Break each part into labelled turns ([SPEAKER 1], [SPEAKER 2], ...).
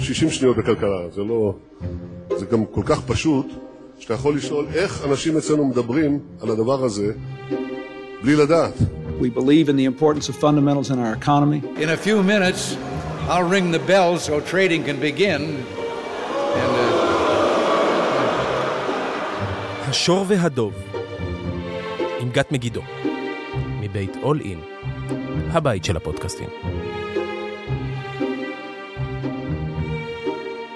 [SPEAKER 1] 60 שניות בכלכלה, זה לא... זה גם כל כך פשוט, שאתה יכול לשאול איך אנשים אצלנו מדברים על הדבר הזה בלי לדעת.
[SPEAKER 2] We believe in the importance of fundamentals in our economy.
[SPEAKER 3] In a few minutes, I'll ring the bell so trading can begin. And, uh...
[SPEAKER 4] השור והדוב, עם גת מגידו, מבית אול אין, הבית של הפודקאסטים.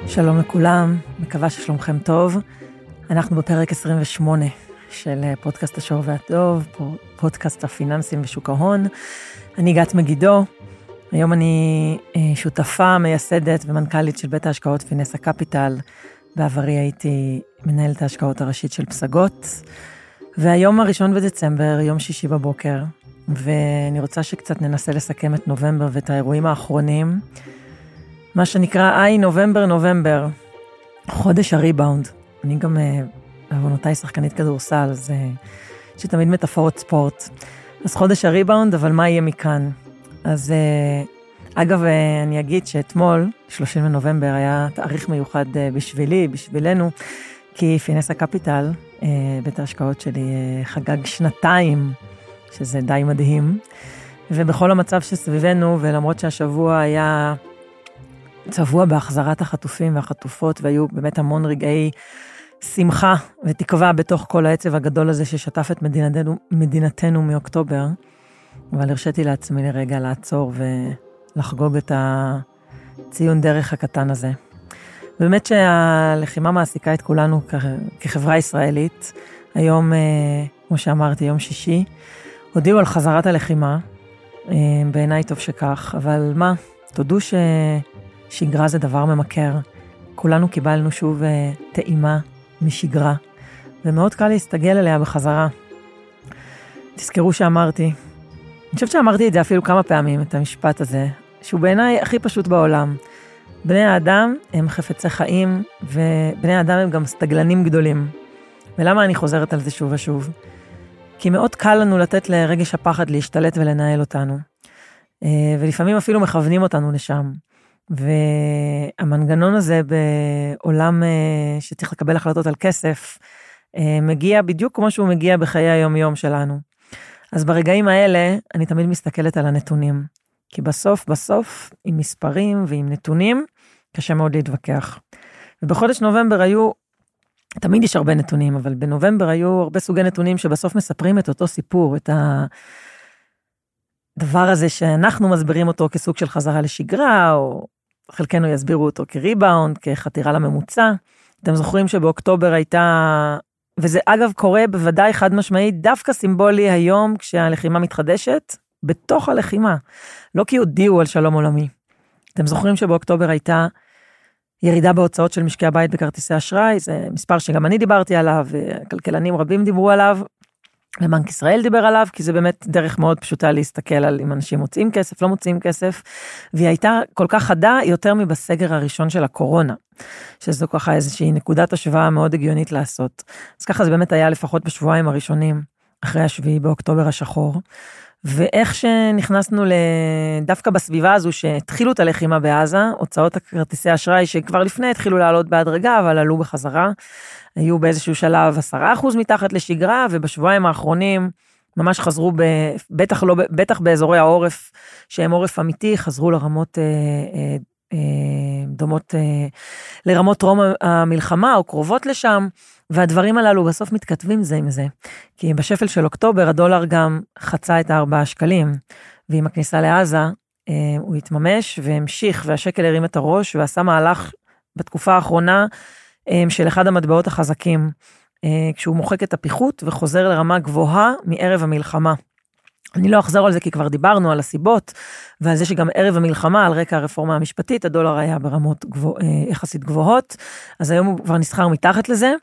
[SPEAKER 5] שלום לכולם, מקווה ששלומכם טוב. אנחנו בפרק 28 של אה, פודקאסט השור והדוב, פודקאסט הפיננסים ושוק ההון. אני גת מגידו, היום אני אה, שותפה, מייסדת ומנכ"לית של בית ההשקעות פינסה קפיטל. בעברי הייתי מנהלת ההשקעות הראשית של פסגות. והיום הראשון בדצמבר, יום שישי בבוקר, ואני רוצה שקצת ננסה לסכם את נובמבר ואת האירועים האחרונים. מה שנקרא איי נובמבר נובמבר, חודש הריבאונד. אני גם, אה, בעוונותיי שחקנית כדורסל, אז אה, יש לי תמיד מטאפורות ספורט. אז חודש הריבאונד, אבל מה יהיה מכאן? אז אה, אגב, אני אגיד שאתמול, 30 לנובמבר, היה תאריך מיוחד בשבילי, בשבילנו, כי פינסה קפיטל, בית ההשקעות שלי, חגג שנתיים, שזה די מדהים. ובכל המצב שסביבנו, ולמרות שהשבוע היה צבוע בהחזרת החטופים והחטופות, והיו באמת המון רגעי שמחה ותקווה בתוך כל העצב הגדול הזה ששטף את מדינתנו, מדינתנו מאוקטובר. אבל הרשיתי לעצמי לרגע לעצור ולחגוג את הציון דרך הקטן הזה. באמת שהלחימה מעסיקה את כולנו כחברה ישראלית. היום, אה, כמו שאמרתי, יום שישי, הודיעו על חזרת הלחימה. אה, בעיניי טוב שכך, אבל מה, תודו ש... שגרה זה דבר ממכר. כולנו קיבלנו שוב uh, טעימה משגרה, ומאוד קל להסתגל אליה בחזרה. תזכרו שאמרתי, אני חושבת שאמרתי את זה אפילו כמה פעמים, את המשפט הזה, שהוא בעיניי הכי פשוט בעולם. בני האדם הם חפצי חיים, ובני האדם הם גם סטגלנים גדולים. ולמה אני חוזרת על זה שוב ושוב? כי מאוד קל לנו לתת לרגש הפחד להשתלט ולנהל אותנו. אה, ולפעמים אפילו מכוונים אותנו לשם. והמנגנון הזה בעולם אה, שצריך לקבל החלטות על כסף, אה, מגיע בדיוק כמו שהוא מגיע בחיי היום-יום שלנו. אז ברגעים האלה, אני תמיד מסתכלת על הנתונים. כי בסוף, בסוף, עם מספרים ועם נתונים, קשה מאוד להתווכח. ובחודש נובמבר היו, תמיד יש הרבה נתונים, אבל בנובמבר היו הרבה סוגי נתונים שבסוף מספרים את אותו סיפור, את הדבר הזה שאנחנו מסבירים אותו כסוג של חזרה לשגרה, או חלקנו יסבירו אותו כריבאונד, כחתירה לממוצע. אתם זוכרים שבאוקטובר הייתה, וזה אגב קורה בוודאי חד משמעית, דווקא סימבולי היום כשהלחימה מתחדשת, בתוך הלחימה, לא כי הודיעו על שלום עולמי. אתם זוכרים שבאוקטובר הייתה ירידה בהוצאות של משקי הבית בכרטיסי אשראי, זה מספר שגם אני דיברתי עליו, וכלכלנים רבים דיברו עליו, ובנק ישראל דיבר עליו, כי זה באמת דרך מאוד פשוטה להסתכל על אם אנשים מוצאים כסף, לא מוצאים כסף, והיא הייתה כל כך חדה יותר מבסגר הראשון של הקורונה, שזו ככה איזושהי נקודת השוואה מאוד הגיונית לעשות. אז ככה זה באמת היה לפחות בשבועיים הראשונים, אחרי השביעי באוקטובר השחור. ואיך שנכנסנו דווקא בסביבה הזו שהתחילו את הלחימה בעזה, הוצאות הכרטיסי אשראי שכבר לפני התחילו לעלות בהדרגה, אבל עלו בחזרה, היו באיזשהו שלב 10% מתחת לשגרה, ובשבועיים האחרונים ממש חזרו, ב, בטח, לא, בטח באזורי העורף, שהם עורף אמיתי, חזרו לרמות אה, אה, דומות אה, לרמות טרום המלחמה או קרובות לשם, והדברים הללו בסוף מתכתבים זה עם זה. כי בשפל של אוקטובר הדולר גם חצה את הארבעה שקלים, ועם הכניסה לעזה אה, הוא התממש והמשיך, והשקל הרים את הראש ועשה מהלך בתקופה האחרונה של אחד המטבעות החזקים, כשהוא מוחק את הפיחות וחוזר לרמה גבוהה מערב המלחמה. אני לא אחזור על זה כי כבר דיברנו על הסיבות ועל זה שגם ערב המלחמה על רקע הרפורמה המשפטית הדולר היה ברמות גבוה, אה, יחסית גבוהות אז היום הוא כבר נסחר מתחת לזה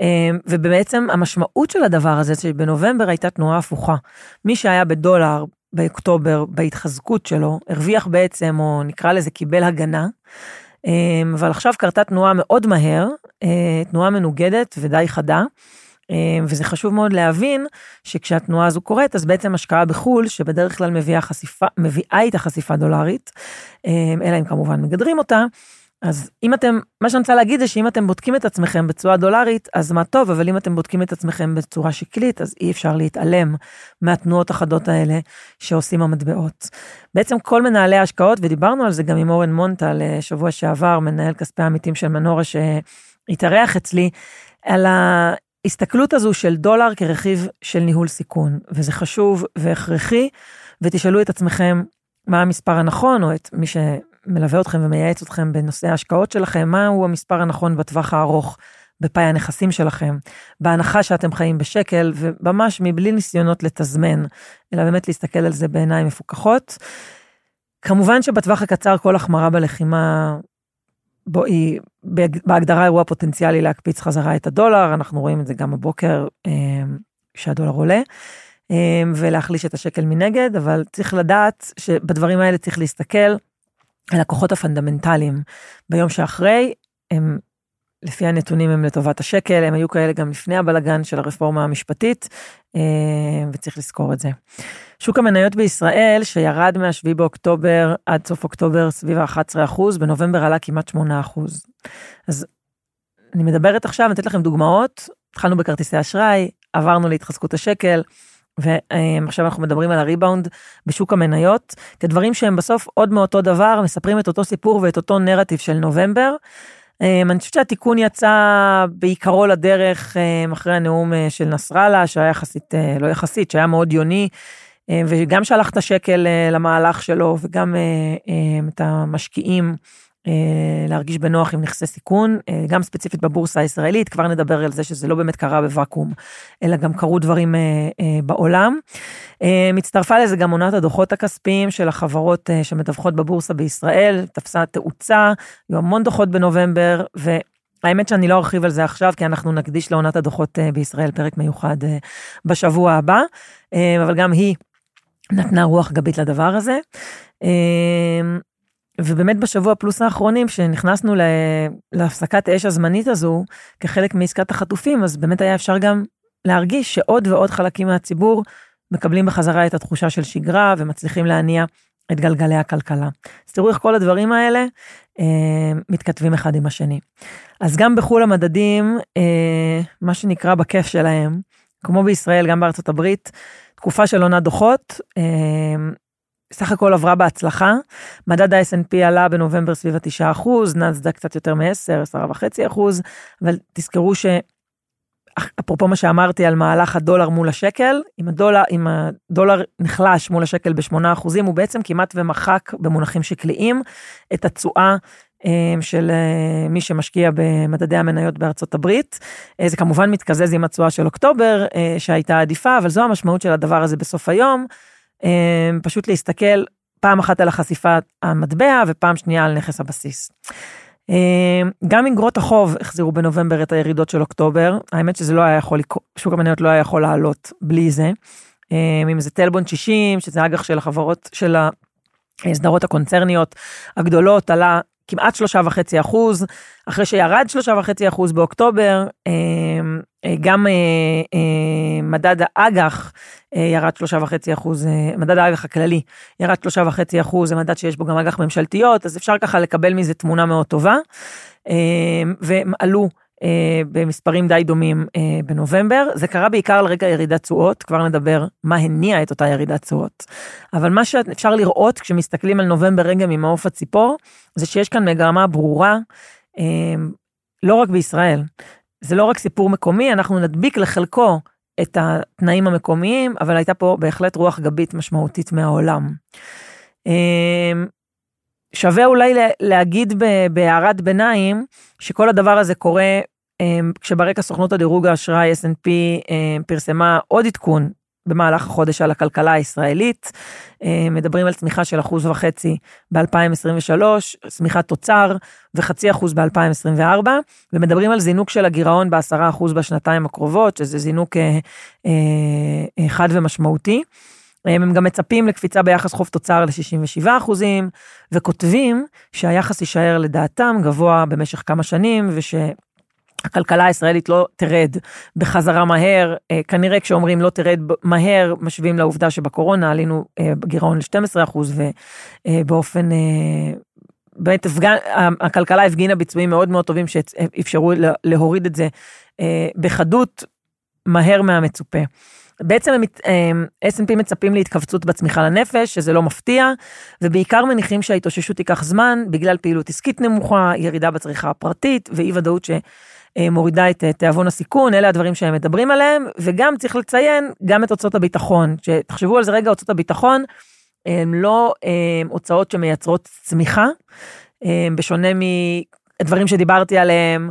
[SPEAKER 5] אה, ובעצם המשמעות של הדבר הזה שבנובמבר הייתה תנועה הפוכה מי שהיה בדולר באוקטובר בהתחזקות שלו הרוויח בעצם או נקרא לזה קיבל הגנה. אה, אבל עכשיו קרתה תנועה מאוד מהר תנועה מנוגדת ודי חדה. אמ, וזה חשוב מאוד להבין שכשהתנועה הזו קורית, אז בעצם השקעה בחו"ל, שבדרך כלל מביאה, חשיפה, מביאה איתה חשיפה דולרית, אמ, אלא אם כמובן מגדרים אותה, אז אם אתם, מה שאני רוצה להגיד זה שאם אתם בודקים את עצמכם בצורה דולרית, אז מה טוב, אבל אם אתם בודקים את עצמכם בצורה שקלית, אז אי אפשר להתעלם מהתנועות החדות האלה שעושים המטבעות. בעצם כל מנהלי ההשקעות, ודיברנו על זה גם עם אורן מונטל שבוע שעבר, מנהל כספי העמיתים של מנורה שהתארח אצלי, על ההסתכלות הזו של דולר כרכיב של ניהול סיכון, וזה חשוב והכרחי, ותשאלו את עצמכם מה המספר הנכון, או את מי שמלווה אתכם ומייעץ אתכם בנושא ההשקעות שלכם, מהו המספר הנכון בטווח הארוך בפאי הנכסים שלכם, בהנחה שאתם חיים בשקל, וממש מבלי ניסיונות לתזמן, אלא באמת להסתכל על זה בעיניים מפוקחות. כמובן שבטווח הקצר כל החמרה בלחימה בו היא בהגדרה אירוע פוטנציאלי להקפיץ חזרה את הדולר, אנחנו רואים את זה גם הבוקר אה, שהדולר עולה. אמ, ולהחליש את השקל מנגד, אבל צריך לדעת שבדברים האלה צריך להסתכל על הכוחות הפונדמנטליים ביום שאחרי, הם לפי הנתונים הם לטובת השקל, הם היו כאלה גם לפני הבלגן של הרפורמה המשפטית, אמ, וצריך לזכור את זה. שוק המניות בישראל, שירד מה-7 באוקטובר עד סוף אוקטובר סביב ה-11%, בנובמבר עלה כמעט 8%. אז אני מדברת עכשיו, אתן לכם דוגמאות, התחלנו בכרטיסי אשראי, עברנו להתחזקות השקל, ועכשיו אנחנו מדברים על הריבאונד בשוק המניות, כדברים שהם בסוף עוד מאותו דבר, מספרים את אותו סיפור ואת אותו נרטיב של נובמבר. אני חושבת שהתיקון יצא בעיקרו לדרך אחרי הנאום אה, של נסראללה, שהיה יחסית, אה, לא יחסית, שהיה מאוד יוני, וגם שלח את השקל אה, למהלך שלו, וגם את המשקיעים. אה, להרגיש בנוח עם נכסי סיכון, אה, גם ספציפית בבורסה הישראלית, כבר נדבר על זה שזה לא באמת קרה בוואקום, אלא גם קרו דברים אה, בעולם. מצטרפה לזה גם עונת הדוחות הכספיים של החברות שמדווחות בבורסה בישראל, תפסה תאוצה, היו המון דוחות בנובמבר, ו... האמת שאני לא ארחיב על זה עכשיו, כי אנחנו נקדיש לעונת הדוחות בישראל פרק מיוחד בשבוע הבא, אבל גם היא נתנה רוח גבית לדבר הזה. ובאמת בשבוע פלוס האחרונים, שנכנסנו להפסקת האש הזמנית הזו, כחלק מעסקת החטופים, אז באמת היה אפשר גם להרגיש שעוד ועוד חלקים מהציבור מקבלים בחזרה את התחושה של שגרה ומצליחים להניע את גלגלי הכלכלה. אז תראו איך כל הדברים האלה אה, מתכתבים אחד עם השני. אז גם בחו"ל המדדים, אה, מה שנקרא בכיף שלהם, כמו בישראל, גם בארצות הברית, תקופה של עונת דוחות, אה, סך הכל עברה בהצלחה. מדד ה-S&P עלה בנובמבר סביב ה-9 אחוז, נסדה קצת יותר מ-10, 10.5 אחוז, אבל תזכרו ש... אפרופו מה שאמרתי על מהלך הדולר מול השקל, אם הדולר, אם הדולר נחלש מול השקל ב-8 אחוזים, הוא בעצם כמעט ומחק במונחים שקליים את התשואה אה, של אה, מי שמשקיע במדדי המניות בארצות הברית. אה, זה כמובן מתקזז עם התשואה של אוקטובר שהייתה עדיפה, אבל זו המשמעות של הדבר הזה בסוף היום. אמ, פשוט להסתכל פעם אחת על החשיפת המטבע ופעם שנייה על נכס הבסיס. אמ, גם אגרות החוב החזירו בנובמבר את הירידות של אוקטובר, האמת שזה לא היה יכול, שוק המניות לא היה יכול לעלות בלי זה. אמ, אם זה טלבון 60, שזה אג"ח של החברות, של הסדרות הקונצרניות הגדולות, עלה כמעט שלושה וחצי אחוז, אחרי שירד שלושה וחצי אחוז באוקטובר, אמ, אה, גם אה, אה, מדד האג"ח ירד שלושה וחצי אחוז, מדד האג"ח הכללי ירד שלושה וחצי אחוז, זה מדד שיש בו גם אג"ח ממשלתיות, אז אפשר ככה לקבל מזה תמונה מאוד טובה, והם עלו אה, במספרים די דומים אה, בנובמבר. זה קרה בעיקר על רקע ירידת תשואות, כבר נדבר מה הניע את אותה ירידת תשואות. אבל מה שאפשר לראות כשמסתכלים על נובמבר רגע ממעוף הציפור, זה שיש כאן מגמה ברורה, אה, לא רק בישראל. זה לא רק סיפור מקומי, אנחנו נדביק לחלקו את התנאים המקומיים, אבל הייתה פה בהחלט רוח גבית משמעותית מהעולם. שווה אולי להגיד בהערת ביניים, שכל הדבר הזה קורה אמ, כשברקע סוכנות הדירוג האשראי S&P אמ, פרסמה עוד עדכון במהלך החודש על הכלכלה הישראלית. אמ, מדברים על צמיחה של אחוז וחצי ב-2023, צמיחת תוצר וחצי אחוז ב-2024, ומדברים על זינוק של הגירעון בעשרה אחוז בשנתיים הקרובות, שזה זינוק אה, אה, חד ומשמעותי. הם גם מצפים לקפיצה ביחס חוב תוצר ל-67 אחוזים, וכותבים שהיחס יישאר לדעתם גבוה במשך כמה שנים, ושהכלכלה הישראלית לא תרד בחזרה מהר, אה, כנראה כשאומרים לא תרד מהר, משווים לעובדה שבקורונה עלינו אה, גירעון ל-12 אחוז, ובאופן, אה, באמת הכלכלה הפגינה ביצועים מאוד מאוד טובים שאפשרו להוריד את זה בחדות מהר מהמצופה. בעצם S&P מצפים להתכווצות בצמיחה לנפש, שזה לא מפתיע, ובעיקר מניחים שההתאוששות תיקח זמן, בגלל פעילות עסקית נמוכה, ירידה בצריכה הפרטית ואי ודאות שמורידה את תיאבון הסיכון, אלה הדברים שהם מדברים עליהם, וגם צריך לציין גם את הוצאות הביטחון, שתחשבו על זה רגע, הוצאות הביטחון, הן לא הם, הוצאות שמייצרות צמיחה, הם, בשונה מדברים שדיברתי עליהם,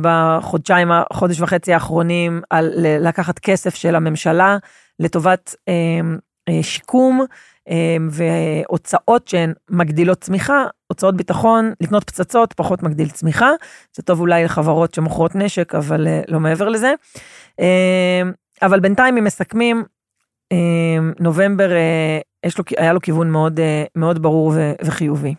[SPEAKER 5] בחודשיים, חודש וחצי האחרונים, על לקחת כסף של הממשלה לטובת אה, אה, שיקום והוצאות שהן מגדילות צמיחה, הוצאות ביטחון, לקנות פצצות פחות מגדיל צמיחה, זה טוב אולי לחברות שמוכרות נשק, אבל לא מעבר לזה. אבל בינתיים הם מסכמים, נובמבר יש לו, היה לו כיוון מאוד, מאוד ברור וחיובי.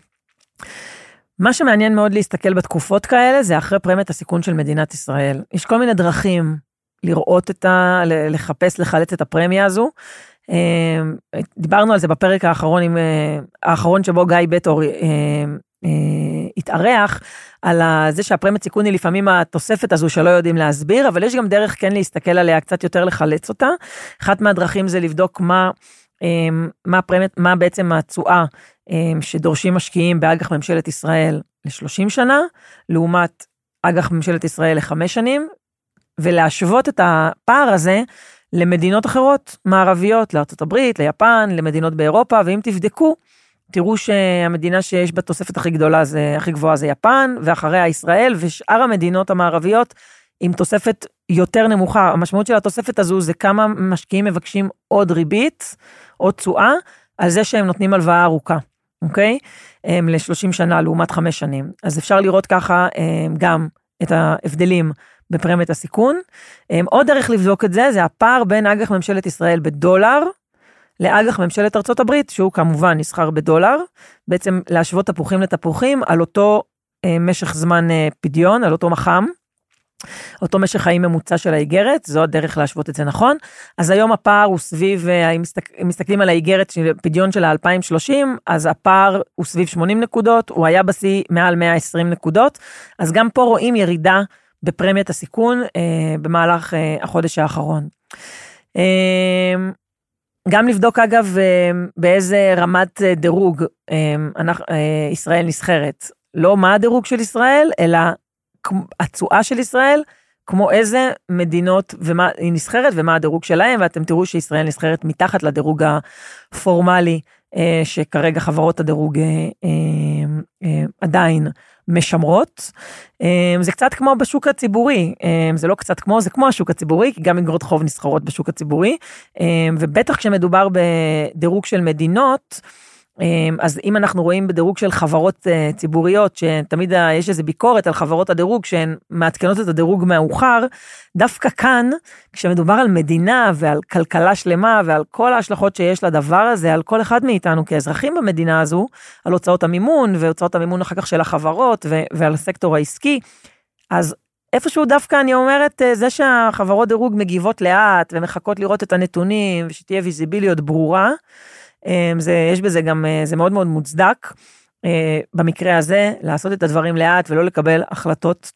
[SPEAKER 5] מה שמעניין מאוד להסתכל בתקופות כאלה זה אחרי פרמיית הסיכון של מדינת ישראל. יש כל מיני דרכים לראות את ה... לחפש, לחלץ את הפרמיה הזו. אמ, דיברנו על זה בפרק האחרון, עם, אה, האחרון שבו גיא בטור אה, אה, התארח, על זה שהפרמיית סיכון היא לפעמים התוספת הזו שלא יודעים להסביר, אבל יש גם דרך כן להסתכל עליה קצת יותר לחלץ אותה. אחת מהדרכים זה לבדוק מה, מה, פרמיית, מה בעצם התשואה אמ, שדורשים משקיעים באג"ח ממשלת ישראל ל-30 שנה, לעומת אג"ח ממשלת ישראל לחמש שנים, ולהשוות את הפער הזה למדינות אחרות מערביות, לארה"ב, ליפן, למדינות באירופה, ואם תבדקו, תראו שהמדינה שיש בה תוספת הכי גדולה, זה, הכי גבוהה זה יפן, ואחריה ישראל, ושאר המדינות המערביות עם תוספת יותר נמוכה. המשמעות של התוספת הזו זה כמה משקיעים מבקשים עוד ריבית, עוד תשואה, על זה שהם נותנים הלוואה ארוכה. אוקיי? ל-30 שנה לעומת 5 שנים. אז אפשר לראות ככה גם את ההבדלים בפרמיית הסיכון. עוד דרך לבדוק את זה, זה הפער בין אג"ח ממשלת ישראל בדולר לאג"ח ממשלת ארצות הברית, שהוא כמובן נסחר בדולר, בעצם להשוות תפוחים לתפוחים על אותו משך זמן פדיון, על אותו מח"מ. אותו משך חיים ממוצע של האיגרת, זו הדרך להשוות את זה נכון. אז היום הפער הוא סביב, אה, אם מסתכל, מסתכלים על האיגרת של פדיון של ה-2030, אז הפער הוא סביב 80 נקודות, הוא היה בשיא מעל 120 נקודות, אז גם פה רואים ירידה בפרמיית הסיכון אה, במהלך אה, החודש האחרון. אה, גם לבדוק אגב אה, באיזה רמת אה, דירוג אה, אה, ישראל נסחרת. לא מה הדירוג של ישראל, אלא התשואה של ישראל, כמו איזה מדינות ומה היא נסחרת ומה הדירוג שלהם, ואתם תראו שישראל נסחרת מתחת לדירוג הפורמלי, אה, שכרגע חברות הדירוג אה, אה, אה, עדיין משמרות. אה, זה קצת כמו בשוק הציבורי, אה, זה לא קצת כמו, זה כמו השוק הציבורי, כי גם אגרות חוב נסחרות בשוק הציבורי, אה, ובטח כשמדובר בדירוג של מדינות, אז אם אנחנו רואים בדירוג של חברות אה, ציבוריות, שתמיד יש איזו ביקורת על חברות הדירוג שהן מעדכנות את הדירוג מאוחר, דווקא כאן, כשמדובר על מדינה ועל כלכלה שלמה ועל כל ההשלכות שיש לדבר הזה, על כל אחד מאיתנו כאזרחים במדינה הזו, על הוצאות המימון והוצאות המימון אחר כך של החברות ועל הסקטור העסקי, אז איפשהו דווקא אני אומרת, אה, זה שהחברות דירוג מגיבות לאט ומחכות לראות את הנתונים ושתהיה ויזיביליות ברורה, אמ, זה, יש בזה גם, אה, זה מאוד מאוד מוצדק. אה, במקרה הזה, לעשות את הדברים לאט ולא לקבל החלטות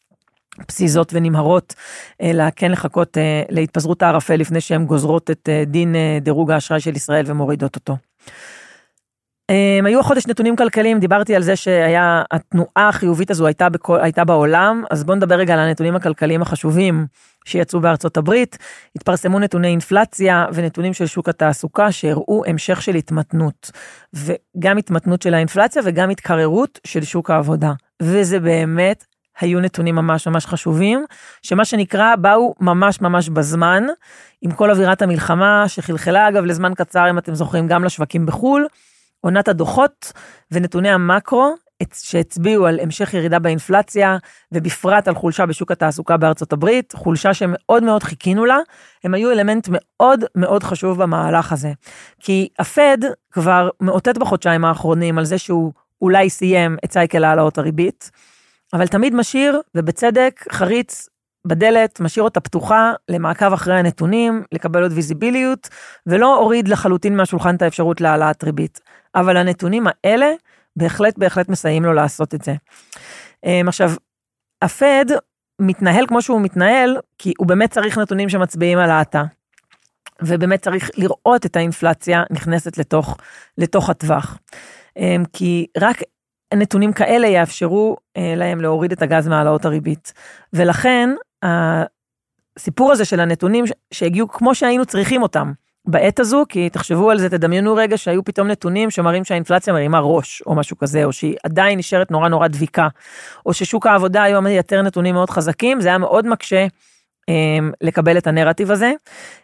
[SPEAKER 5] פזיזות ונמהרות, אלא כן לחכות אה, להתפזרות הערפל לפני שהן גוזרות את דין דירוג האשראי של ישראל ומורידות אותו. הם היו החודש נתונים כלכליים, דיברתי על זה שהיה, התנועה החיובית הזו הייתה, בכל, הייתה בעולם, אז בואו נדבר רגע על הנתונים הכלכליים החשובים שיצאו בארצות הברית. התפרסמו נתוני אינפלציה ונתונים של שוק התעסוקה שהראו המשך של התמתנות, וגם התמתנות של האינפלציה וגם התקררות של שוק העבודה. וזה באמת היו נתונים ממש ממש חשובים, שמה שנקרא באו ממש ממש בזמן, עם כל אווירת המלחמה שחלחלה אגב לזמן קצר, אם אתם זוכרים, גם לשווקים בחו"ל. עונת הדוחות ונתוני המקרו שהצביעו על המשך ירידה באינפלציה ובפרט על חולשה בשוק התעסוקה בארצות הברית, חולשה שמאוד מאוד חיכינו לה, הם היו אלמנט מאוד מאוד חשוב במהלך הזה. כי הפד כבר מאותת בחודשיים האחרונים על זה שהוא אולי סיים את סייקל העלאות הריבית, אבל תמיד משאיר, ובצדק, חריץ בדלת, משאיר אותה פתוחה למעקב אחרי הנתונים, לקבל עוד ויזיביליות, ולא הוריד לחלוטין מהשולחן את האפשרות להעלאת ריבית. אבל הנתונים האלה בהחלט בהחלט מסייעים לו לעשות את זה. אמ, עכשיו, הפד מתנהל כמו שהוא מתנהל, כי הוא באמת צריך נתונים שמצביעים על האטה. ובאמת צריך לראות את האינפלציה נכנסת לתוך, לתוך הטווח. אמ, כי רק נתונים כאלה יאפשרו אה, להם להוריד את הגז מהעלאות הריבית. ולכן הסיפור הזה של הנתונים שהגיעו כמו שהיינו צריכים אותם בעת הזו, כי תחשבו על זה, תדמיינו רגע שהיו פתאום נתונים שמראים שהאינפלציה מרימה ראש, או משהו כזה, או שהיא עדיין נשארת נורא נורא דביקה, או ששוק העבודה היום מייתר נתונים מאוד חזקים, זה היה מאוד מקשה אמ, לקבל את הנרטיב הזה.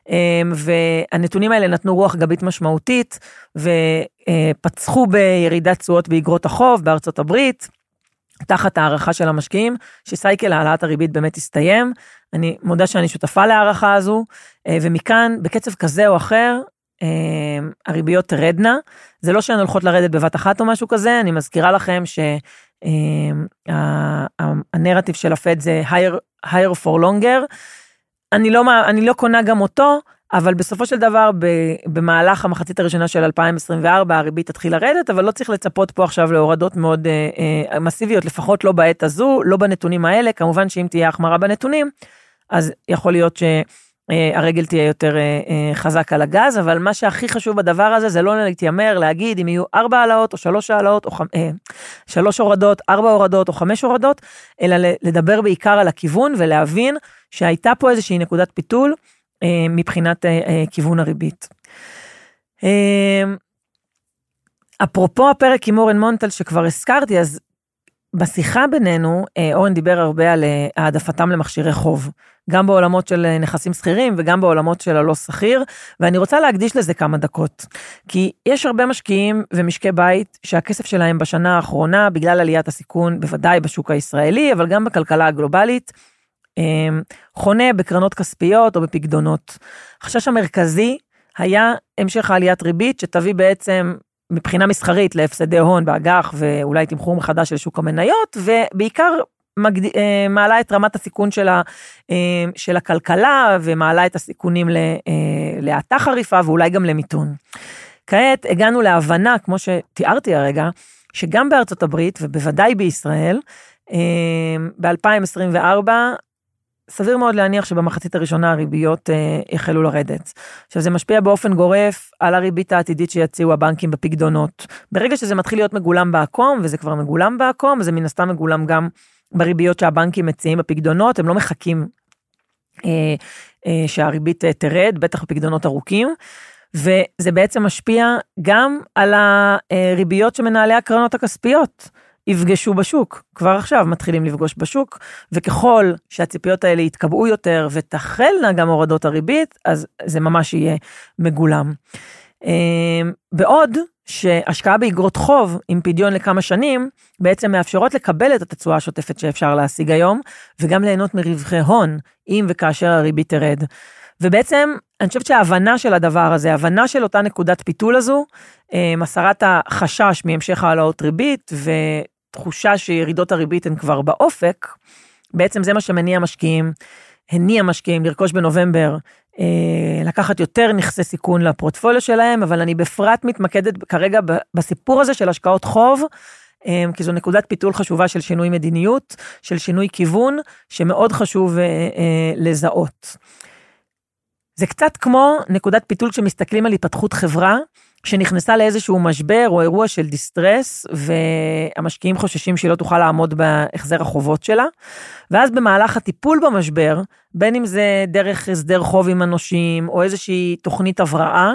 [SPEAKER 5] אמ, והנתונים האלה נתנו רוח גבית משמעותית ופצחו בירידת תשואות באגרות החוב בארצות הברית. תחת הערכה של המשקיעים, שסייקל העלאת הריבית באמת הסתיים. אני מודה שאני שותפה להערכה הזו, אה, ומכאן, בקצב כזה או אחר, אמ, הריביות תרדנה. זה לא שהן הולכות לרדת בבת אחת או משהו כזה, אני מזכירה לכם שהנרטיב של הפד זה higher higher for longer. אני לא, אני לא קונה גם אותו, אבל בסופו של דבר במהלך המחצית הראשונה של 2024 הריבית תתחיל לרדת, אבל לא צריך לצפות פה עכשיו להורדות מאוד אה, אה, מסיביות, לפחות לא בעת הזו, לא בנתונים האלה, כמובן שאם תהיה החמרה בנתונים, אז יכול להיות ש... אה, הרגל תהיה יותר אה, אה, חזק על הגז, אבל מה שהכי חשוב בדבר הזה זה לא להתיימר להגיד אם יהיו ארבע העלאות או שלוש העלאות או שלוש הורדות, ארבע הורדות או חמש הורדות, אלא לדבר בעיקר על הכיוון ולהבין שהייתה פה איזושהי נקודת פיתול מבחינת כיוון הריבית. אפרופו הפרק עם אורן מונטל שכבר הזכרתי, אז בשיחה בינינו, אורן דיבר הרבה על העדפתם למכשירי חוב. גם בעולמות של אה, נכסים שכירים וגם בעולמות של הלא שכיר, ואני רוצה להקדיש לזה כמה דקות. כי יש הרבה משקיעים ומשקי בית שהכסף שלהם בשנה האחרונה, בגלל עליית הסיכון, בוודאי בשוק הישראלי, אבל גם בכלכלה הגלובלית, חונה בקרנות כספיות או בפקדונות. החשש המרכזי היה המשך העליית ריבית שתביא בעצם מבחינה מסחרית להפסדי הון באג"ח ואולי תמחור מחדש של שוק המניות, ובעיקר מגד... אה, מעלה את רמת הסיכון של, ה... אה, של הכלכלה ומעלה את הסיכונים אה, להאטה חריפה ואולי גם למיתון. כעת הגענו להבנה, כמו שתיארתי הרגע, שגם בארצות הברית ובוודאי בישראל, ב-2024, סביר מאוד להניח שבמחצית הראשונה הריביות החלו לרדת. עכשיו זה משפיע באופן גורף על הריבית העתידית שיציעו הבנקים בפקדונות. ברגע שזה מתחיל להיות מגולם בעקום, וזה כבר מגולם בעקום, זה מן הסתם מגולם גם בריביות שהבנקים מציעים בפקדונות, הם לא מחכים אה, אה, שהריבית אה, תרד, בטח בפקדונות ארוכים. וזה בעצם משפיע גם על הריביות שמנהלי הקרנות הכספיות יפגשו בשוק. כבר עכשיו מתחילים לפגוש בשוק, וככל שהציפיות האלה יתקבעו יותר ותחלנה גם הורדות הריבית, אז זה ממש יהיה מגולם. בעוד שהשקעה באגרות חוב עם פדיון לכמה שנים, בעצם מאפשרות לקבל את התשואה השוטפת שאפשר להשיג היום, וגם ליהנות מרווחי הון, אם וכאשר הריבית תרד. ובעצם, אני חושבת שההבנה של הדבר הזה, ההבנה של אותה נקודת פיתול הזו, אה, הסרת החשש מהמשך העלאות ריבית, ותחושה שירידות הריבית הן כבר באופק, בעצם זה מה שמניע משקיעים, הניע משקיעים לרכוש בנובמבר אה, לקחת יותר נכסי סיכון לפורטפוליו שלהם, אבל אני בפרט מתמקדת כרגע בסיפור הזה של השקעות חוב, אה, כי זו נקודת פיתול חשובה של שינוי מדיניות, של שינוי כיוון, שמאוד חשוב אה, לזהות. זה קצת כמו נקודת פיתול כשמסתכלים על התפתחות חברה, שנכנסה לאיזשהו משבר או אירוע של distress, והמשקיעים חוששים שהיא לא תוכל לעמוד בהחזר החובות שלה. ואז במהלך הטיפול במשבר, בין אם זה דרך הסדר חוב עם הנושים, או איזושהי תוכנית הבראה,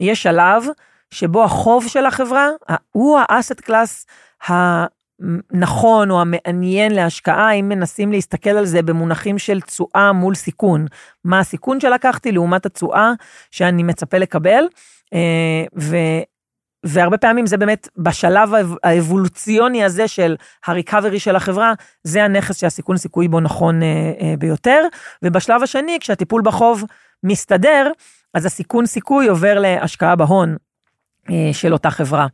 [SPEAKER 5] יש שלב שבו החוב של החברה, הוא ה asset class הנכון או המעניין להשקעה, אם מנסים להסתכל על זה במונחים של תשואה מול סיכון. מה הסיכון שלקחתי לעומת התשואה שאני מצפה לקבל. אה, ו... והרבה פעמים זה באמת בשלב האבולוציוני הזה של הריקאברי של החברה, זה הנכס שהסיכון סיכוי בו נכון אה, אה, ביותר. ובשלב השני, כשהטיפול בחוב מסתדר, אז הסיכון סיכוי עובר להשקעה בהון של אותה חברה.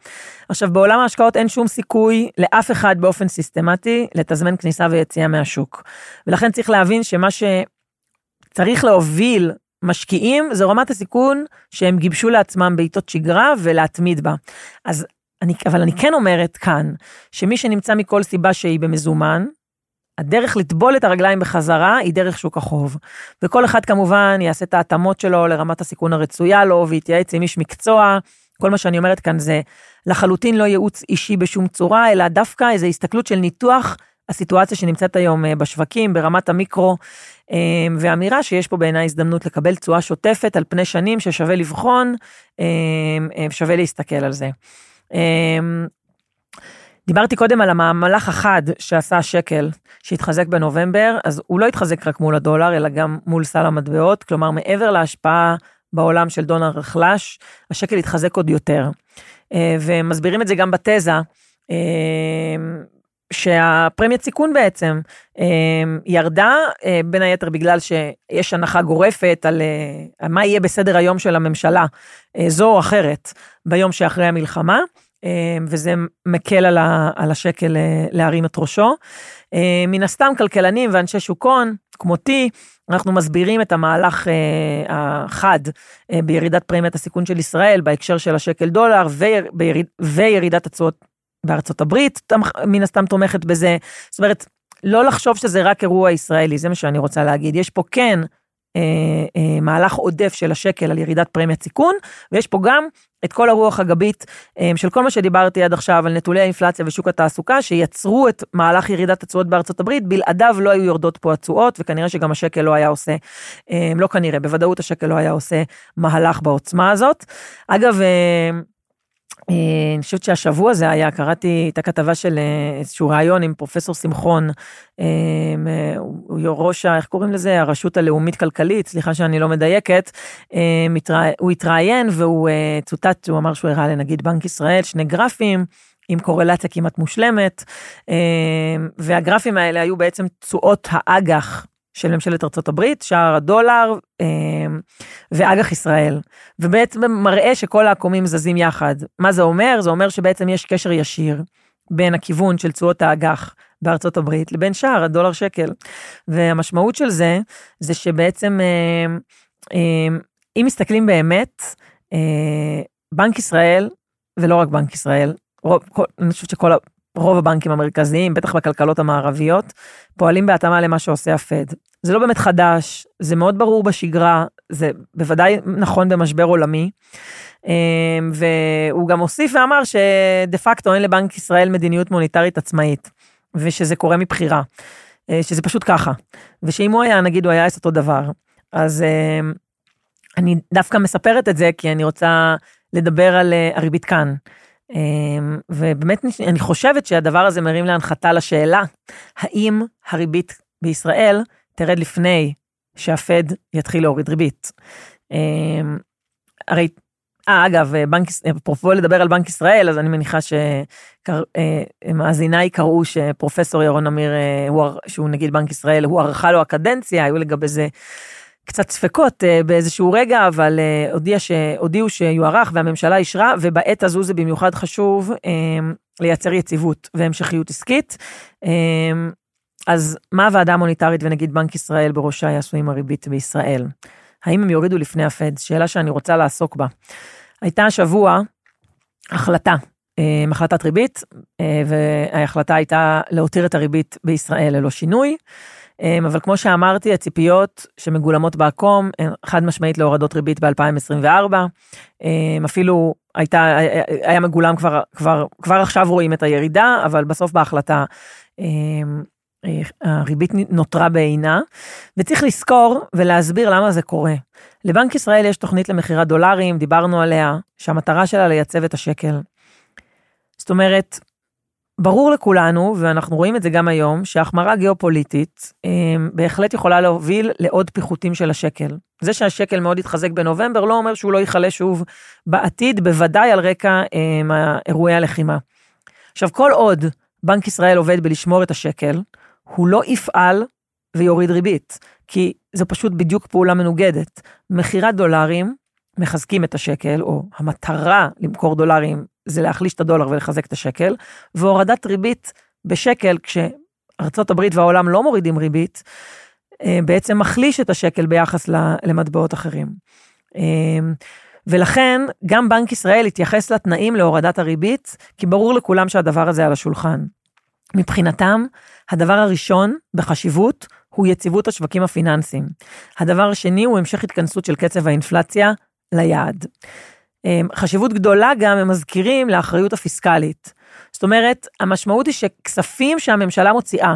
[SPEAKER 5] עכשיו, בעולם ההשקעות אין שום סיכוי לאף אחד באופן סיסטמטי לתזמן כניסה ויציאה מהשוק. ולכן צריך להבין שמה שצריך להוביל משקיעים, זו רמת הסיכון שהם גיבשו לעצמם בעיתות שגרה ולהתמיד בה. אז אני, אבל אני כן אומרת כאן, שמי שנמצא מכל סיבה שהיא במזומן, הדרך לטבול את הרגליים בחזרה היא דרך שוק החוב. וכל אחד כמובן יעשה את ההתאמות שלו לרמת הסיכון הרצויה לו, ויתייעץ עם איש מקצוע. כל מה שאני אומרת כאן זה לחלוטין לא ייעוץ אישי בשום צורה, אלא דווקא איזו הסתכלות של ניתוח הסיטואציה שנמצאת היום אה, בשווקים ברמת המיקרו, ואמירה שיש פה בעיניי הזדמנות לקבל תשואה שוטפת על פני שנים ששווה לבחון, אה, שווה להסתכל על זה. דיברתי קודם על המהלך החד שעשה השקל, שהתחזק בנובמבר, אז הוא לא התחזק רק מול הדולר, אלא גם מול סל המטבעות, כלומר מעבר להשפעה בעולם של דולר נחלש, השקל התחזק עוד יותר. ומסבירים את זה גם בתזה, שהפרמיית סיכון בעצם אמ, ירדה, אה, בין היתר בגלל שיש הנחה גורפת על, אה, מה יהיה בסדר היום של הממשלה, אה, זו או אחרת, ביום שאחרי המלחמה, וזה מקל על, השקל להרים את ראשו. מן הסתם כלכלנים ואנשי שוק הון, כמותי, אנחנו מסבירים את המהלך החד בירידת פרמיית הסיכון של ישראל בהקשר של השקל דולר ויריד, וירידת התשואות בארצות הברית מן הסתם תומכת בזה. זאת אומרת, לא לחשוב שזה רק אירוע ישראלי, זה מה שאני רוצה להגיד. יש פה כן אה, אה, מהלך עודף של השקל על ירידת פרמיית סיכון, ויש פה גם את כל הרוח הגבית אה, של כל מה שדיברתי עד עכשיו על נתוני האינפלציה ושוק התעסוקה, שיצרו את מהלך ירידת התשואות בארצות הברית, בלעדיו לא היו יורדות פה התשואות, וכנראה שגם השקל לא היה עושה, אה, לא כנראה, בוודאות השקל לא היה עושה מהלך בעוצמה הזאת. אגב, אה, אני חושבת שהשבוע זה היה, קראתי את הכתבה של אה, איזשהו ראיון עם פרופסור שמחון, אה, הוא ראש, איך קוראים לזה? הרשות הלאומית כלכלית, סליחה שאני לא מדייקת, הוא התראיין והוא צוטט, הוא אמר שהוא הראה לנגיד בנק ישראל שני גרפים. עם קורלציה כמעט מושלמת, והגרפים האלה היו בעצם תשואות האג"ח של ממשלת ארצות הברית, שער הדולר אה, ואג"ח ישראל. ובעצם מראה שכל העקומים זזים יחד. מה זה אומר? זה אומר שבעצם יש קשר ישיר בין הכיוון של תשואות האג"ח בארצות הברית לבין שער הדולר שקל. והמשמעות של זה, זה שבעצם אה, אה, אם מסתכלים באמת, אה, בנק ישראל, ולא רק בנק ישראל, רוב, כל, אני חושבת שכל רוב הבנקים המרכזיים, בטח בכלכלות המערביות, פועלים בהתאמה למה שעושה הפד. זה לא באמת חדש, זה מאוד ברור בשגרה, זה בוודאי נכון במשבר עולמי. אמ, והוא גם הוסיף ואמר שדה פקטו אין לבנק ישראל מדיניות מוניטרית עצמאית, ושזה קורה מבחירה, אה, שזה פשוט ככה. ושאם הוא היה, נגיד, הוא היה עושה אותו דבר. אז אמ, אני דווקא מספרת את זה כי אני רוצה לדבר על אה, הריבית כאן. אמ, ובאמת אני חושבת שהדבר הזה מרים להנחתה לשאלה, האם הריבית בישראל תרד לפני שהפד יתחיל להוריד ריבית. אמ, הרי, אה, אגב, בנק, אפרופו לדבר על בנק ישראל, אז אני מניחה שמאזיניי אה, קראו שפרופסור ירון אמיר, אה, שהוא נגיד בנק ישראל, הוא ערכה לו הקדנציה, היו לגבי זה קצת ספקות uh, באיזשהו רגע, אבל uh, הודיע ש... הודיעו שיוארך והממשלה אישרה, ובעת הזו זה במיוחד חשוב um, לייצר יציבות והמשכיות עסקית. אז מה הוועדה המוניטרית ונגיד בנק ישראל בראשה יעשו עם הריבית בישראל? האם הם יורידו לפני הפד? שאלה שאני רוצה לעסוק בה. הייתה השבוע החלטה, החלטת ריבית, וההחלטה הייתה להותיר את הריבית בישראל ללא שינוי. אמ, אבל כמו שאמרתי, הציפיות שמגולמות בעקום הן חד משמעית להורדות ריבית ב-2024. אמ, אפילו הייתה, היה מגולם כבר, כבר, כבר עכשיו רואים את הירידה, אבל בסוף בהחלטה אמ, הריבית נותרה בעינה, וצריך לזכור ולהסביר למה זה קורה. לבנק ישראל יש תוכנית למכירת דולרים, דיברנו עליה, שהמטרה שלה לייצב את השקל. זאת אומרת, ברור לכולנו, ואנחנו רואים את זה גם היום, שהחמרה גיאופוליטית אה, בהחלט יכולה להוביל לעוד פיחותים של השקל. זה שהשקל מאוד התחזק בנובמבר לא אומר שהוא לא ייחלש שוב בעתיד, בוודאי על רקע אה, אירועי הלחימה. עכשיו, כל עוד בנק ישראל עובד בלשמור את השקל, הוא לא יפעל ויוריד ריבית, כי זו פשוט בדיוק פעולה מנוגדת. מכירת דולרים מחזקים את השקל, או המטרה למכור דולרים זה להחליש את הדולר ולחזק את השקל, והורדת ריבית בשקל, כשארצות הברית והעולם לא מורידים ריבית, אה, בעצם מחליש את השקל ביחס למטבעות אחרים. אה, ולכן גם בנק ישראל התייחס לתנאים להורדת הריבית, כי ברור לכולם שהדבר הזה על השולחן. מבחינתם, הדבר הראשון בחשיבות הוא יציבות השווקים הפיננסיים. הדבר השני הוא המשך התכנסות של קצב האינפלציה ליעד. אמ, חשיבות גדולה גם הם מזכירים לאחריות הפיסקלית. זאת אומרת, המשמעות היא שכספים שהממשלה מוציאה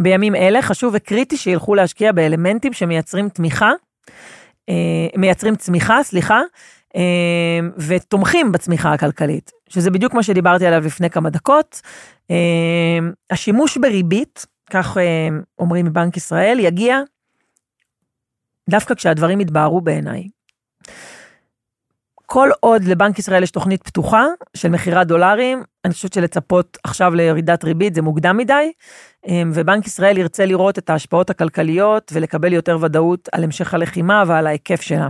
[SPEAKER 5] בימים אלה, חשוב וקריטי שילכו להשקיע באלמנטים שמייצרים תמיכה, אה, מייצרים צמיחה, סליחה, אה, ותומכים בצמיחה הכלכלית, שזה בדיוק מה שדיברתי עליו לפני כמה דקות. אה, השימוש בריבית, כך אומרים מבנק ישראל, יגיע דווקא כשהדברים יתבהרו בעיניי. כל עוד לבנק ישראל יש תוכנית פתוחה של מכירת דולרים, אני חושבת שלצפות עכשיו לירידת ריבית זה מוקדם מדי, אמ, ובנק ישראל ירצה לראות את ההשפעות הכלכליות ולקבל יותר ודאות על המשך הלחימה ועל ההיקף שלה.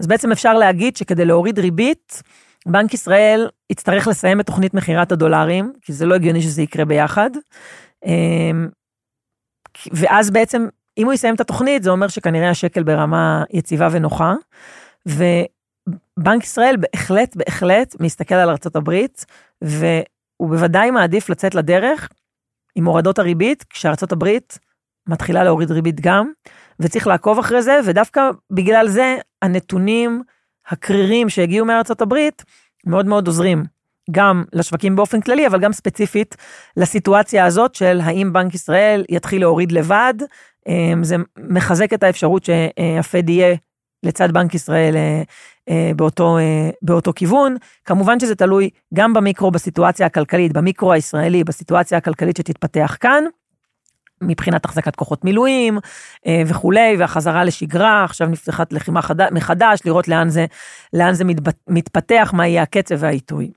[SPEAKER 5] אז בעצם אפשר להגיד שכדי להוריד ריבית, בנק ישראל יצטרך לסיים את תוכנית מכירת הדולרים, כי זה לא הגיוני שזה יקרה ביחד. אמ, ואז בעצם, אם הוא יסיים את התוכנית, זה אומר שכנראה השקל ברמה יציבה ונוחה. בנק ישראל בהחלט, בהחלט מסתכל על ארה"ב, והוא בוודאי מעדיף לצאת לדרך עם הורדות הריבית, כשארה"ב מתחילה להוריד ריבית גם, וצריך לעקוב אחרי זה, ודווקא בגלל זה הנתונים הקרירים שהגיעו הברית מאוד מאוד עוזרים, גם לשווקים באופן כללי, אבל גם ספציפית לסיטואציה הזאת של האם בנק ישראל יתחיל להוריד לבד, אמ, זה מחזק את האפשרות שהפד יהיה לצד בנק ישראל אה, באותו, אה, באותו כיוון. כמובן שזה תלוי גם במיקרו, בסיטואציה הכלכלית, במיקרו הישראלי, בסיטואציה הכלכלית שתתפתח כאן. מבחינת החזקת כוחות מילואים וכולי, והחזרה לשגרה, עכשיו נפתחת לחימה חד... מחדש, לראות לאן זה, לאן זה מתבט... מתפתח, מה יהיה הקצב והעיתוי.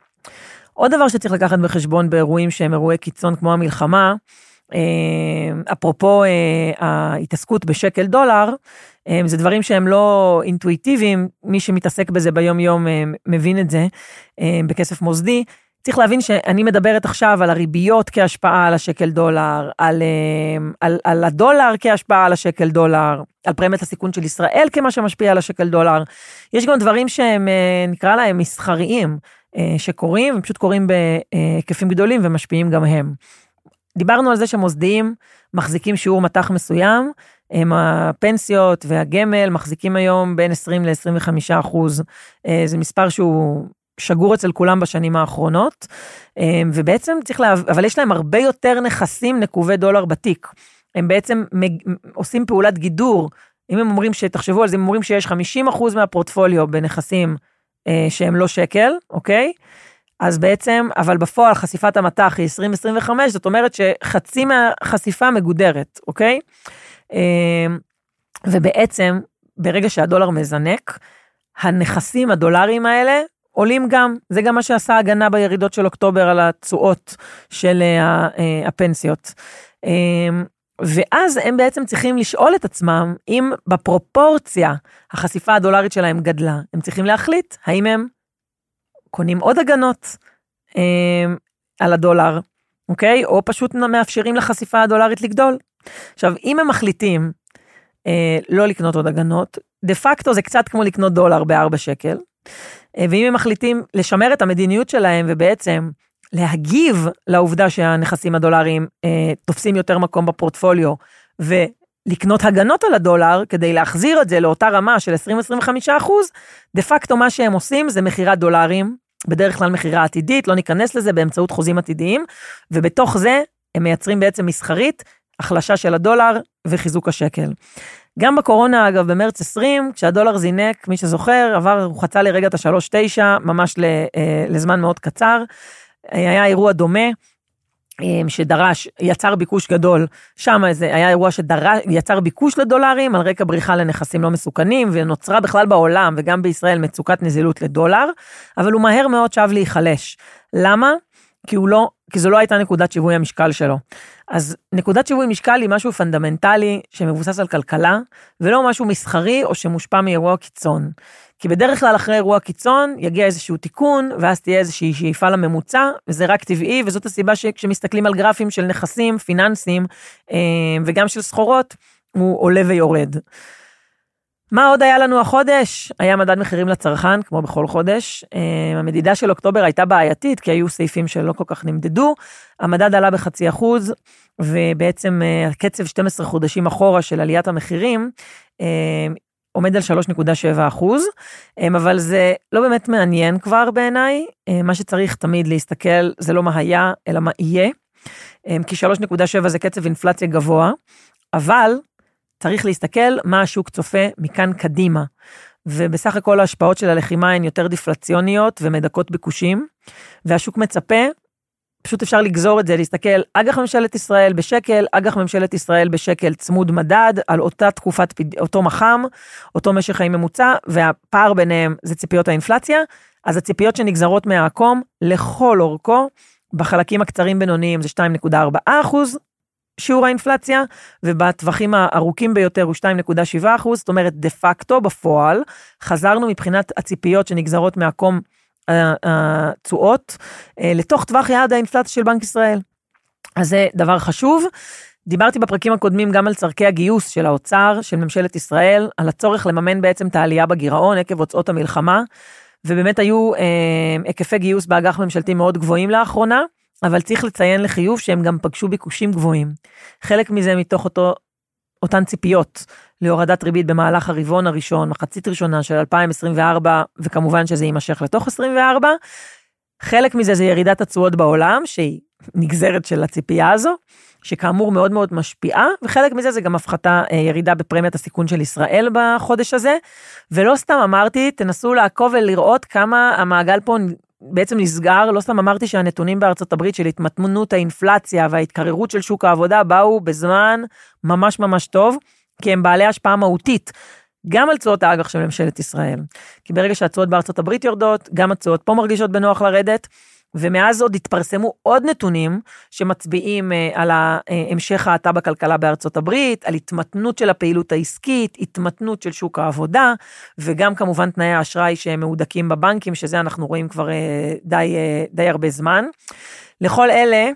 [SPEAKER 5] עוד דבר שצריך לקחת בחשבון באירועים שהם אירועי קיצון כמו המלחמה, אפרופו ההתעסקות בשקל דולר, אה, זה דברים שהם לא אינטואיטיביים, מי שמתעסק בזה ביום יום אה, מבין את זה אה, בכסף מוסדי. צריך להבין שאני מדברת עכשיו על הריביות כהשפעה על השקל דולר, על, על, על הדולר כהשפעה על השקל דולר, על פרמיית הסיכון של ישראל כמה שמשפיע על השקל דולר. יש גם דברים שהם, נקרא להם מסחריים, שקורים, הם פשוט קורים בהיקפים גדולים ומשפיעים גם הם. דיברנו על זה שמוסדיים מחזיקים שיעור מטח מסוים, הם הפנסיות והגמל מחזיקים היום בין 20 ל-25 אחוז. אה, זה מספר שהוא שגור אצל כולם בשנים האחרונות, אה, ובעצם צריך לה... אבל יש להם הרבה יותר נכסים נקובי דולר בתיק. הם בעצם מג... עושים פעולת גידור. אם הם אומרים שתחשבו על זה, הם אומרים שיש 50 אחוז מהפורטפוליו בנכסים אה, שהם לא שקל, אוקיי? אז בעצם, אבל בפועל חשיפת המטח היא 2025, זאת אומרת שחצי מהחשיפה מגודרת, אוקיי? אמ, ובעצם, ברגע שהדולר מזנק, הנכסים הדולריים האלה עולים גם, זה גם מה שעשה הגנה בירידות של אוקטובר על התשואות של אה, אה, הפנסיות. אמ, ואז הם בעצם צריכים לשאול את עצמם אם בפרופורציה החשיפה הדולרית שלהם גדלה. הם צריכים להחליט האם הם קונים עוד הגנות אה, על הדולר, אוקיי? או פשוט מאפשרים לחשיפה הדולרית לגדול. עכשיו, אם הם מחליטים אה, לא לקנות עוד הגנות, דה פקטו זה קצת כמו לקנות דולר בארבע שקל, אה, ואם הם מחליטים לשמר את המדיניות שלהם ובעצם להגיב לעובדה שהנכסים הדולריים אה, תופסים יותר מקום בפורטפוליו, ולקנות הגנות על הדולר כדי להחזיר את זה לאותה רמה של 20-25 אחוז, דה פקטו מה שהם עושים זה מכירת דולרים, בדרך כלל מכירה עתידית, לא ניכנס לזה באמצעות חוזים עתידיים, ובתוך זה הם מייצרים בעצם מסחרית החלשה של הדולר וחיזוק השקל. גם בקורונה, אגב, במרץ 20, כשהדולר זינק, מי שזוכר, עבר, הוא חצה לרגע את ה-3.9, ממש אה, לזמן מאוד קצר. היה אירוע דומה. אה, שדרש, יצר ביקוש גדול, שם זה היה אירוע שיצר ביקוש לדולרים על רקע בריחה לנכסים לא מסוכנים, ונוצרה בכלל בעולם וגם בישראל מצוקת נזילות לדולר, אבל הוא מהר מאוד שב להיחלש. למה? כי הוא לא, כי זו לא הייתה נקודת שיווי המשקל שלו. אז נקודת שיווי משקל היא משהו פונדמנטלי שמבוסס על כלכלה, ולא משהו מסחרי או שמושפע מאירוע קיצון. כי בדרך כלל אחרי אירוע קיצון יגיע איזשהו תיקון, ואז תהיה איזושהי שאיפה לממוצע, וזה רק טבעי, וזאת הסיבה שכשמסתכלים על גרפים של נכסים, פיננסיים, אה, וגם של סחורות, הוא עולה ויורד. מה עוד היה לנו החודש? היה מדד מחירים לצרכן, כמו בכל חודש. אה, המדידה של אוקטובר הייתה בעייתית, כי היו סעיפים שלא כל כך נמדדו. המדד עלה בחצי אחוז, ובעצם אה, הקצב 12 חודשים אחורה של עליית המחירים אה, עומד על 3.7 אחוז, אבל זה לא באמת מעניין כבר בעיניי. מה שצריך תמיד להסתכל זה לא מה היה, אלא מה יהיה. כי 3.7 זה קצב אינפלציה גבוה, אבל צריך להסתכל מה השוק צופה מכאן קדימה. ובסך הכל ההשפעות של הלחימה הן יותר דיפלציוניות ומדכאות ביקושים, והשוק מצפה, פשוט אפשר לגזור את זה, להסתכל אג"ח ממשלת ישראל בשקל, אג"ח ממשלת ישראל בשקל צמוד מדד, על אותה תקופת, אותו מח"מ, אותו משך חיים ממוצע, והפער ביניהם זה ציפיות האינפלציה, אז הציפיות שנגזרות מהעקום לכל אורכו, בחלקים הקצרים בינוניים זה 2.4 אחוז, שיעור האינפלציה, ובטווחים הארוכים ביותר הוא 2.7 אחוז, זאת אומרת, דה פקטו, בפועל, חזרנו מבחינת הציפיות שנגזרות מהקום התשואות, אה, לתוך טווח יעד האינפלציה של בנק ישראל. אז זה דבר חשוב. דיברתי בפרקים הקודמים גם על צורכי הגיוס של האוצר, של ממשלת ישראל, על הצורך לממן בעצם את העלייה בגירעון עקב הוצאות המלחמה, ובאמת היו אה, היקפי גיוס באג"ח ממשלתי מאוד גבוהים לאחרונה. אבל צריך לציין לחיוב שהם גם פגשו ביקושים גבוהים. חלק מזה מתוך אותו, אותן ציפיות להורדת ריבית במהלך הרבעון הראשון, מחצית ראשונה של 2024, וכמובן שזה יימשך לתוך 24. חלק מזה זה ירידת התשואות בעולם, שהיא נגזרת של הציפייה הזו, שכאמור מאוד מאוד משפיעה, וחלק מזה זה גם הפחתה, אה, ירידה בפרמיית הסיכון של ישראל בחודש הזה. ולא סתם אמרתי, תנסו לעקוב ולראות כמה המעגל פה בעצם נסגר, לא סתם אמרתי שהנתונים בארצות הברית של התמתנות האינפלציה וההתקררות של שוק העבודה באו בזמן ממש ממש טוב, כי הם בעלי השפעה מהותית. גם על תשואות האג"ח של ממשלת ישראל. כי ברגע שהתשואות בארצות הברית יורדות, גם התשואות פה מרגישות בנוח לרדת, ומאז עוד התפרסמו עוד נתונים שמצביעים uh, על המשך האטה בכלכלה בארצות הברית, על התמתנות של הפעילות העסקית, התמתנות של שוק העבודה, וגם כמובן תנאי האשראי שמהודקים בבנקים, שזה אנחנו רואים כבר uh, די, uh, די הרבה זמן. לכל אלה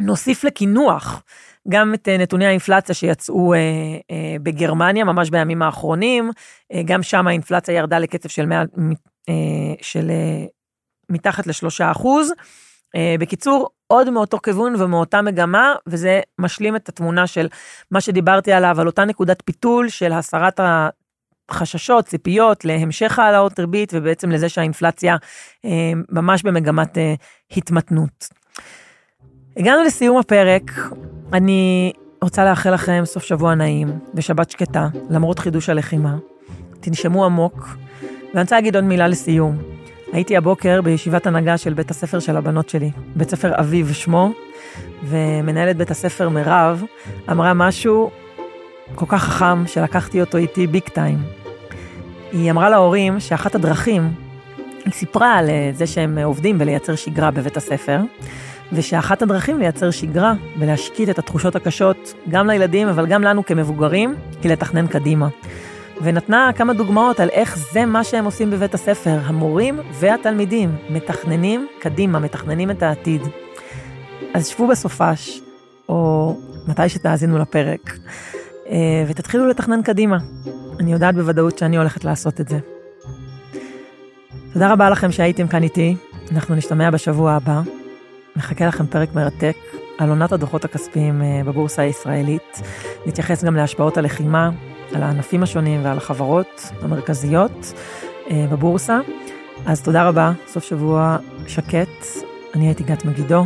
[SPEAKER 5] נוסיף לקינוח גם את נתוני האינפלציה שיצאו אה, אה, בגרמניה ממש בימים האחרונים, אה, גם שם האינפלציה ירדה לקצב של, 100, אה, של אה, מתחת לשלושה אחוז. אה, בקיצור, עוד מאותו כיוון ומאותה מגמה, וזה משלים את התמונה של מה שדיברתי עליו, על אותה נקודת פיתול של הסרת החששות, ציפיות להמשך העלאות ריבית, ובעצם לזה שהאינפלציה אה, ממש במגמת אה, התמתנות. הגענו לסיום הפרק, אני רוצה לאחל לכם סוף שבוע נעים ושבת שקטה, למרות חידוש הלחימה. תנשמו עמוק, ואני רוצה להגיד עוד מילה לסיום. הייתי הבוקר בישיבת הנהגה של בית הספר של הבנות שלי, בית ספר אביב שמו, ומנהלת בית הספר מירב אמרה משהו כל כך חכם שלקחתי אותו איתי ביג טיים. היא אמרה להורים שאחת הדרכים, היא סיפרה על אה, זה שהם עובדים בלייצר שגרה בבית הספר, ושאחת הדרכים לייצר שגרה ולהשקיט את התחושות הקשות גם לילדים אבל גם לנו כמבוגרים, היא לתכנן קדימה. ונתנה כמה דוגמאות על איך זה מה שהם עושים בבית הספר, המורים והתלמידים, מתכננים קדימה, מתכננים את העתיד. אז שבו בסופש, או מתי שתאזינו לפרק, אה, ותתחילו לתכנן קדימה. אני יודעת בוודאות שאני הולכת לעשות את זה. תודה רבה לכם שהייתם כאן איתי, אנחנו נשתמע בשבוע הבא. מחכה לכם פרק מרתק על עונת הדוחות הכספיים אה, בבורסה הישראלית. נתייחס גם להשפעות הלחימה על הענפים השונים ועל החברות המרכזיות אה, בבורסה. אז תודה רבה, סוף שבוע שקט. אני הייתי גת מגידו.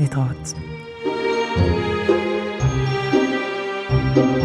[SPEAKER 5] להתראות. thank you